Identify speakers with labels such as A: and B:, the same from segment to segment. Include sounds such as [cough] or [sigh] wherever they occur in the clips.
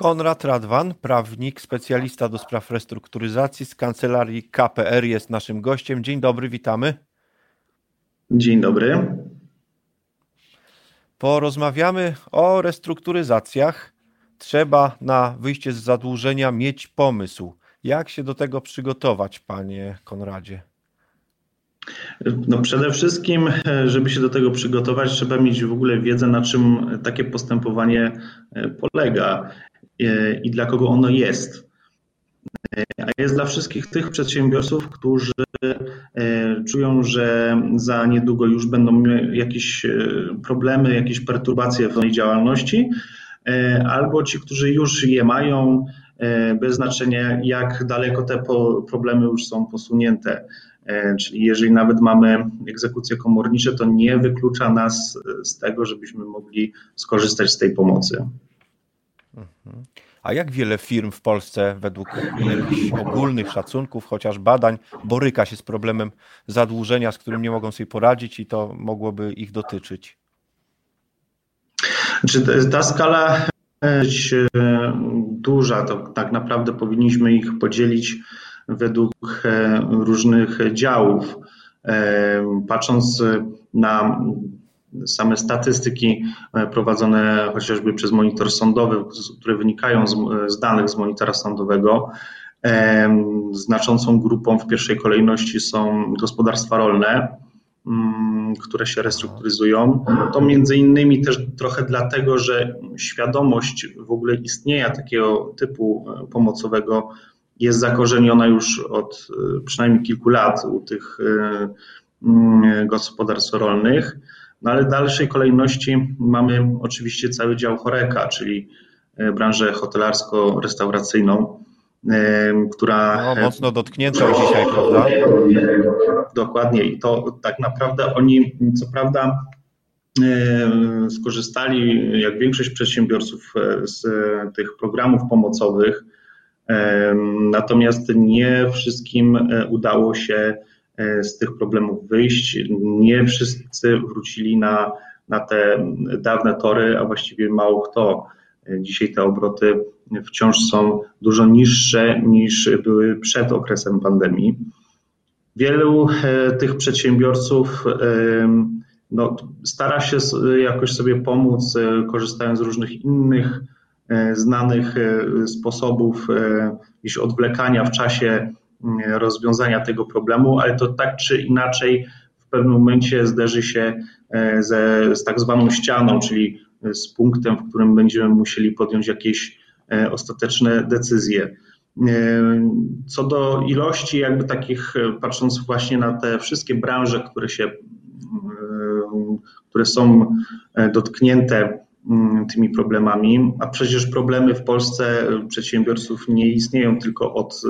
A: Konrad Radwan, prawnik, specjalista do spraw restrukturyzacji z kancelarii KPR jest naszym gościem. Dzień dobry, witamy.
B: Dzień dobry.
A: Porozmawiamy o restrukturyzacjach. Trzeba na wyjście z zadłużenia mieć pomysł. Jak się do tego przygotować, panie Konradzie?
B: No przede wszystkim, żeby się do tego przygotować, trzeba mieć w ogóle wiedzę, na czym takie postępowanie polega i dla kogo ono jest. A jest dla wszystkich tych przedsiębiorców, którzy czują, że za niedługo już będą jakieś problemy, jakieś perturbacje w tej działalności, albo ci, którzy już je mają, bez znaczenia jak daleko te problemy już są posunięte. Czyli jeżeli nawet mamy egzekucje komornicze, to nie wyklucza nas z tego, żebyśmy mogli skorzystać z tej pomocy.
A: Mhm. A jak wiele firm w Polsce, według ogólnych szacunków, chociaż badań, boryka się z problemem zadłużenia, z którym nie mogą sobie poradzić i to mogłoby ich dotyczyć?
B: Czy ta skala jest duża, to tak naprawdę powinniśmy ich podzielić według różnych działów. Patrząc na same statystyki prowadzone chociażby przez monitor sądowy, które wynikają z, z danych z monitora sądowego, znaczącą grupą w pierwszej kolejności są gospodarstwa rolne, które się restrukturyzują. To między innymi też trochę dlatego, że świadomość w ogóle istnienia takiego typu pomocowego jest zakorzeniona już od przynajmniej kilku lat u tych gospodarstw rolnych. No ale w dalszej kolejności mamy oczywiście cały dział choreka, czyli branżę hotelarsko-restauracyjną, która.
A: No, mocno dotknięta dzisiaj, prawda?
B: Dokładnie. I to tak naprawdę oni, co prawda, skorzystali, jak większość przedsiębiorców, z tych programów pomocowych, natomiast nie wszystkim udało się z tych problemów wyjść. Nie wszyscy wrócili na, na te dawne tory, a właściwie mało kto. Dzisiaj te obroty wciąż są dużo niższe niż były przed okresem pandemii. Wielu tych przedsiębiorców no, stara się jakoś sobie pomóc, korzystając z różnych innych znanych sposobów gdzieś odwlekania w czasie rozwiązania tego problemu, ale to tak czy inaczej w pewnym momencie zderzy się ze, z tak zwaną ścianą, czyli z punktem, w którym będziemy musieli podjąć jakieś ostateczne decyzje. Co do ilości, jakby takich, patrząc właśnie na te wszystkie branże, które się, które są dotknięte tymi problemami, a przecież problemy w Polsce przedsiębiorców nie istnieją tylko od y,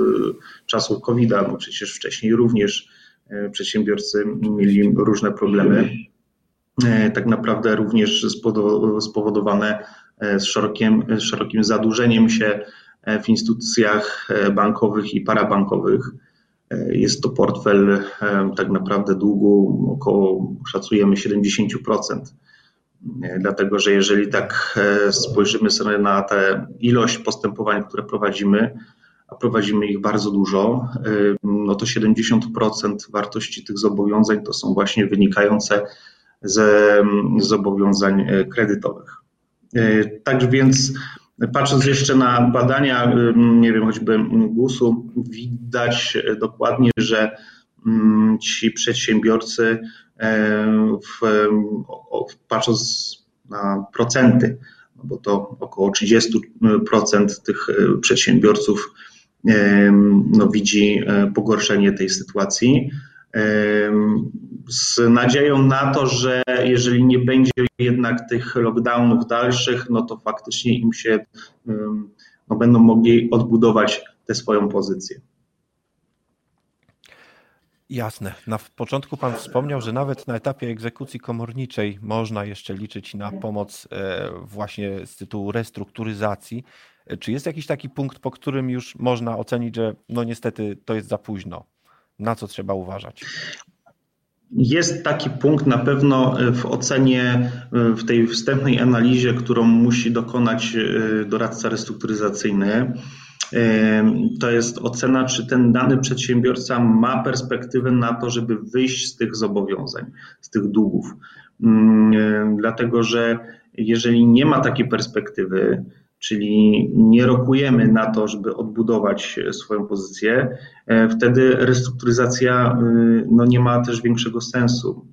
B: czasów COVID-a, no przecież wcześniej również y, przedsiębiorcy mieli różne problemy, y, tak naprawdę również spowodowane z szerokim, szerokim zadłużeniem się w instytucjach bankowych i parabankowych. Jest to portfel tak naprawdę długu około, szacujemy, 70%. Dlatego, że jeżeli tak e, spojrzymy sobie na tę ilość postępowań, które prowadzimy, a prowadzimy ich bardzo dużo, e, no to 70% wartości tych zobowiązań to są właśnie wynikające ze zobowiązań e, kredytowych. Tak więc patrząc jeszcze na badania, nie wiem, choćby GUS-u, widać dokładnie, że ci przedsiębiorcy w, patrząc na procenty, no bo to około 30% tych e, przedsiębiorców no, widzi e, pogorszenie tej sytuacji. Z nadzieją na to, że jeżeli nie będzie jednak tych lockdownów dalszych, no to faktycznie im się no, będą mogli odbudować tę swoją pozycję.
A: Jasne. Na początku Pan wspomniał, że nawet na etapie egzekucji komorniczej można jeszcze liczyć na pomoc e, właśnie z tytułu restrukturyzacji. E, czy jest jakiś taki punkt, po którym już można ocenić, że no niestety to jest za późno? Na co trzeba uważać?
B: jest taki punkt na pewno w ocenie, w tej wstępnej analizie, którą musi dokonać doradca restrukturyzacyjny. To jest ocena, czy ten dany przedsiębiorca ma perspektywę na to, żeby wyjść z tych zobowiązań, z tych długów. Mm, dlatego, że jeżeli nie ma takiej perspektywy, czyli nie rokujemy na to, żeby odbudować swoją pozycję, e, wtedy restrukturyzacja y, no, nie ma też większego sensu.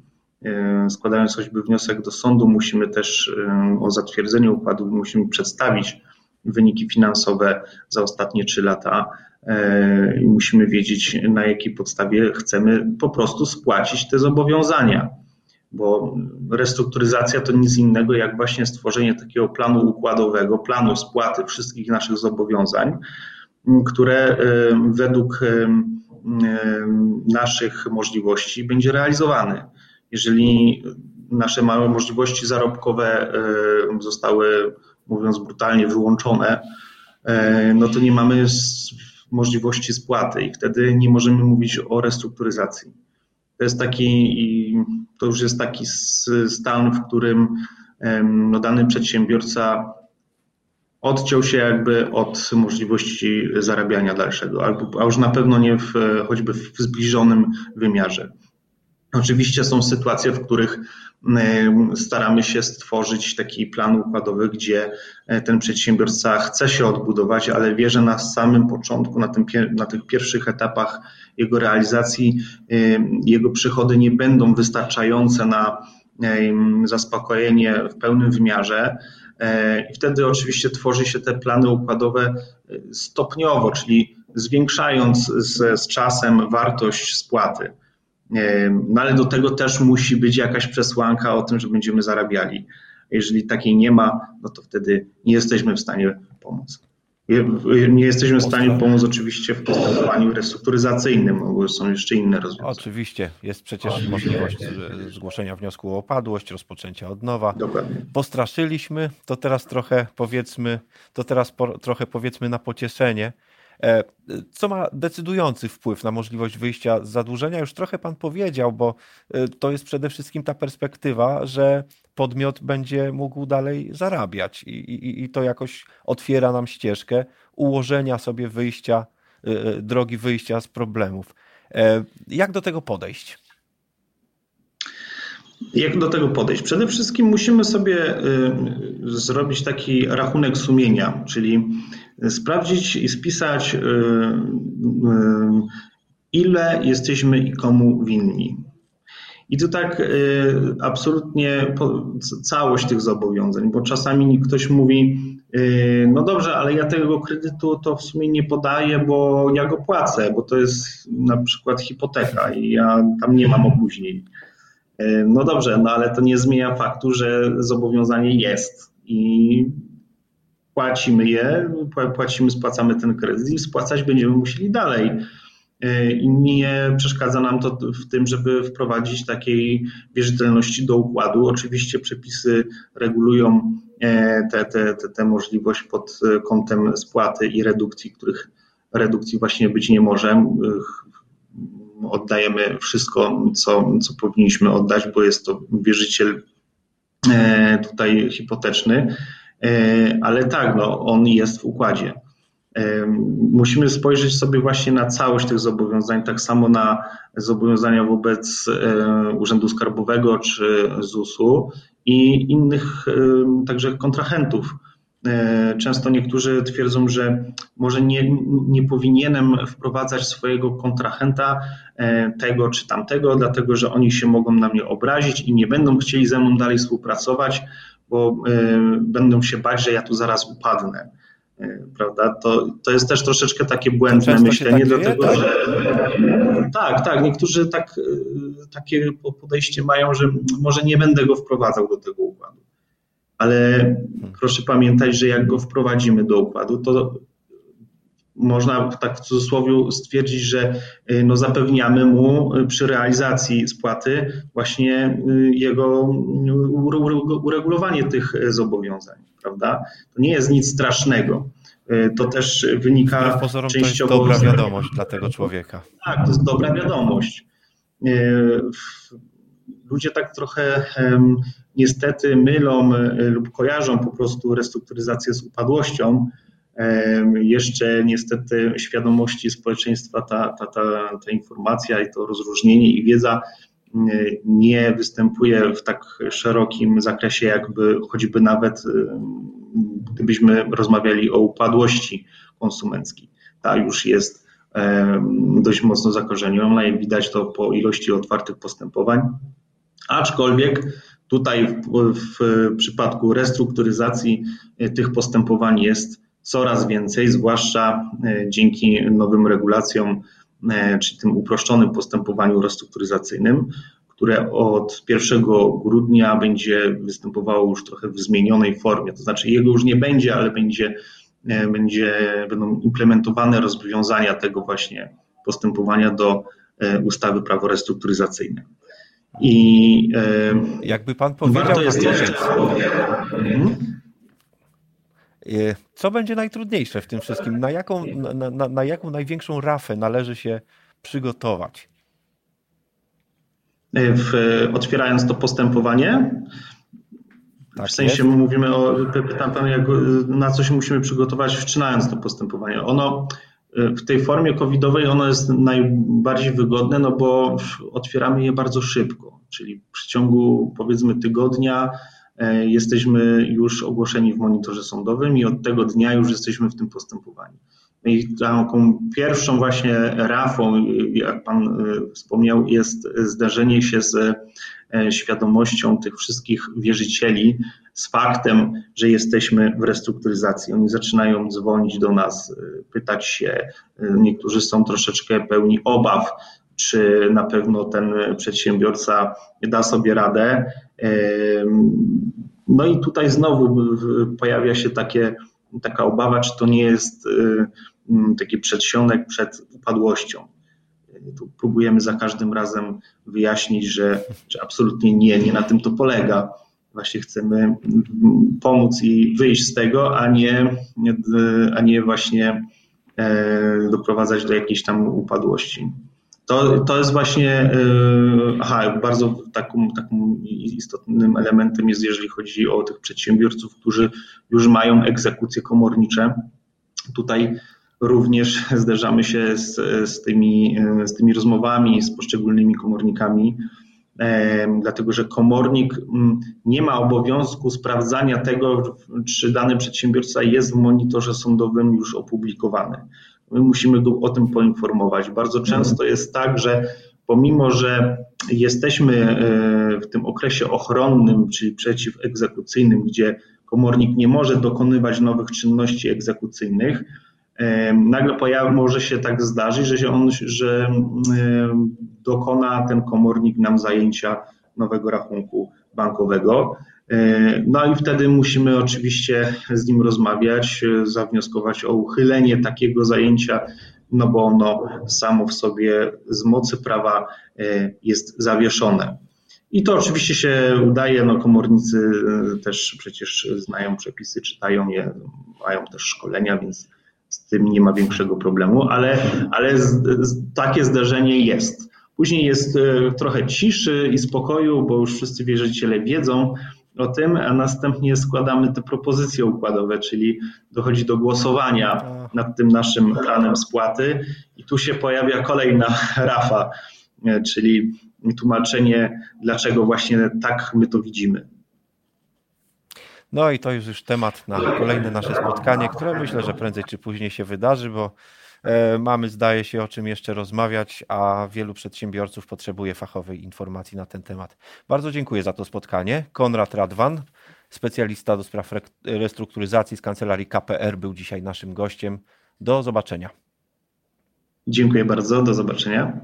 B: E, składając choćby wniosek do sądu, musimy też o zatwierdzenie układu, musimy przedstawić wyniki finansowe za ostatnie trzy lata e, i musimy wiedzieć, na jakiej podstawie chcemy po prostu spłacić te zobowiązania bo restrukturyzacja to nic innego jak właśnie stworzenie takiego planu układowego, planu spłaty wszystkich naszych zobowiązań, które według naszych możliwości będzie realizowany. Jeżeli nasze małe możliwości zarobkowe zostały, mówiąc brutalnie, wyłączone, no to nie mamy możliwości spłaty i wtedy nie możemy mówić o restrukturyzacji. To jest taki, to już jest taki stan, w którym no, dany przedsiębiorca odciął się jakby od możliwości zarabiania dalszego, albo, a już na pewno nie w, choćby w zbliżonym wymiarze. Oczywiście są sytuacje, w których staramy się stworzyć taki plan układowy, gdzie e, ten przedsiębiorca chce się odbudować, ale wie, że na samym początku, na, tym, na tych pierwszych etapach jego realizacji, jego przychody nie będą wystarczające na zaspokojenie w pełnym wymiarze. E, I wtedy oczywiście tworzy się te plany układowe e, stopniowo, czyli zwiększając z, z czasem wartość spłaty. No ale do tego też musi być jakaś przesłanka o tym, że będziemy zarabiali. Jeżeli takiej nie ma, no to wtedy nie jesteśmy w stanie pomóc. Nie jesteśmy w stanie pomóc oczywiście w postępowaniu restrukturyzacyjnym, bo są jeszcze inne rozwiązania.
A: Oczywiście, jest przecież możliwość zgłoszenia wniosku o opadłość, rozpoczęcia od nowa.
B: Dokładnie.
A: Postraszyliśmy, to teraz trochę powiedzmy, to teraz po, trochę powiedzmy na pocieszenie. E, co ma decydujący wpływ na możliwość wyjścia z zadłużenia? Już trochę Pan powiedział, bo e, to jest przede wszystkim ta perspektywa, że podmiot będzie mógł dalej zarabiać i, i, i to jakoś otwiera nam ścieżkę ułożenia sobie wyjścia, e, drogi wyjścia z problemów. Jak do tego podejść?
B: Jak do tego podejść? Przede wszystkim musimy sobie zrobić taki rachunek sumienia, czyli sprawdzić i spisać, y, y, ile jesteśmy i komu winni. I to tak y, absolutnie całość tych zobowiązań, bo czasami ktoś mówi, no dobrze, ale ja tego kredytu to w sumie nie podaję, bo ja go płacę, bo to jest na przykład hipoteka i ja tam nie mam opóźnień. No dobrze, no ale to nie zmienia faktu, że zobowiązanie jest i płacimy je, płacimy, spłacamy ten kredyt i spłacać będziemy musieli dalej. E, I nie przeszkadza nam to w tym, żeby wprowadzić takiej wierzytelności do układu. Oczywiście przepisy regulują e, tę te, te, te możliwość pod kątem spłaty i redukcji, których redukcji właśnie być nie może. Oddajemy wszystko, co, co powinniśmy oddać, bo jest to wierzyciel e, tutaj hipoteczny. E, ale tak, no, on jest w układzie. E, musimy spojrzeć sobie właśnie na całość tych zobowiązań, tak samo na zobowiązania wobec Urzędu Skarbowego czy ZUS-u i innych także kontrahentów. Często niektórzy twierdzą, że może nie, nie powinienem wprowadzać swojego kontrahenta tego czy tamtego, dlatego że oni się mogą na mnie obrazić i nie będą chcieli ze mną dalej współpracować, bo e, będą się bać, że ja tu zaraz upadnę. E, prawda? To, to jest też troszeczkę takie błędne myślenie, tak dlatego tak? że tak, tak, niektórzy tak, e, takie podejście mają, że może nie będę go wprowadzał do tego układu. Ale proszę pamiętać, że jak go wprowadzimy do układu, to można tak w cudzysłowie stwierdzić, że y, no zapewniamy mu y, przy realizacji spłaty właśnie y, jego uregulowanie tych zobowiązań, prawda? To nie jest nic strasznego. To też wynika
A: pozorom, częściowo... To jest dobra wiadomość dla tego człowieka.
B: Tak, to jest dobra wiadomość. Ludzie tak trochę niestety mylą lub kojarzą po prostu restrukturyzację z upadłością. Jeszcze niestety świadomości społeczeństwa ta, ta, ta, ta informacja i to rozróżnienie i wiedza nie występuje w tak szerokim zakresie, jakby choćby nawet gdybyśmy rozmawiali o upadłości konsumenckiej. Ta już jest dość mocno zakorzeniona i widać to po ilości otwartych postępowań. Aczkolwiek tutaj w, w przypadku restrukturyzacji e, tych postępowań jest coraz więcej, zwłaszcza e, dzięki nowym regulacjom, e, czyli tym uproszczonym postępowaniu restrukturyzacyjnym, które od 1 grudnia będzie występowało już trochę w zmienionej formie. To znaczy jego już nie będzie, ale będzie, będzie, będą implementowane rozwiązania tego właśnie postępowania do ustawy prawo restrukturyzacyjne.
A: I jakby pan powiedział. Warto jest jeszcze. Mhm. E, co będzie najtrudniejsze w tym wszystkim? Na jaką, na, na, na jaką największą rafę należy się przygotować?
B: E, w, otwierając to postępowanie, tak w sensie jest. mówimy o, pytam pan, jak, na co się musimy przygotować, wszczynając to postępowanie. Ono e, w tej formie covidowej ono jest najbardziej wygodne, no bo otwieramy je bardzo szybko, czyli w ciągu powiedzmy tygodnia E, jesteśmy już ogłoszeni w monitorze sądowym i od tego dnia już jesteśmy w tym postępowaniu. I taką pierwszą właśnie rafą, jak Pan e, wspomniał, jest zdarzenie się z e, świadomością tych wszystkich wierzycieli, z faktem, że jesteśmy w restrukturyzacji. Oni zaczynają dzwonić do nas, pytać się, niektórzy są troszeczkę pełni obaw, czy na pewno ten przedsiębiorca da sobie radę. No i tutaj znowu pojawia się takie, taka obawa, czy to nie jest y, taki przedsionek przed upadłością. Tu próbujemy za każdym razem wyjaśnić, że, że absolutnie nie, nie na tym to polega. Właśnie chcemy pomóc i wyjść z tego, a nie, a nie właśnie e, doprowadzać do jakiejś tam upadłości. To, to jest właśnie, y, aha, bardzo taką, takim istotnym elementem jest, jeżeli chodzi o tych przedsiębiorców, którzy już mają egzekucje komornicze. Tutaj również zderzamy się z, z, tymi, z tymi rozmowami z poszczególnymi komornikami, dlatego że komornik mm, nie ma obowiązku sprawdzania tego, czy dany przedsiębiorca jest w monitorze sądowym już opublikowany my musimy go o tym poinformować. Bardzo często jest tak, że pomimo, że jesteśmy e, w tym okresie ochronnym, czyli przeciwegzekucyjnym, gdzie komornik nie może dokonywać nowych czynności egzekucyjnych, nagle pojawi, może się tak zdarzyć, że, się on, że e, dokona ten komornik nam zajęcia nowego rachunku bankowego. E, no i wtedy musimy oczywiście z nim rozmawiać, e, zawnioskować o uchylenie takiego zajęcia, no bo ono samo w sobie z mocy prawa e, jest zawieszone. I to oczywiście się udaje, no komornicy też przecież znają przepisy, czytają je, mają też szkolenia, więc z tym nie ma większego problemu, ale, ale z, z, takie zdarzenie jest. Później jest trochę ciszy i spokoju, bo już wszyscy wierzyciele wiedzą, o tym, a następnie składamy te propozycje układowe, czyli dochodzi do głosowania nad tym naszym planem spłaty i tu się pojawia kolejna [laughs] rafa, e, czyli tłumaczenie, dlaczego właśnie tak my to widzimy.
A: No i to już już temat na kolejne nasze spotkanie, które myślę, że prędzej czy później się wydarzy, bo E, mamy, zdaje się, o czym jeszcze rozmawiać, a wielu przedsiębiorców potrzebuje fachowej informacji na ten temat. Bardzo dziękuję za to spotkanie. Konrad Radwan, specjalista do spraw restrukturyzacji z kancelarii KPR, był dzisiaj naszym gościem. Do zobaczenia.
B: Dziękuję bardzo. Do zobaczenia.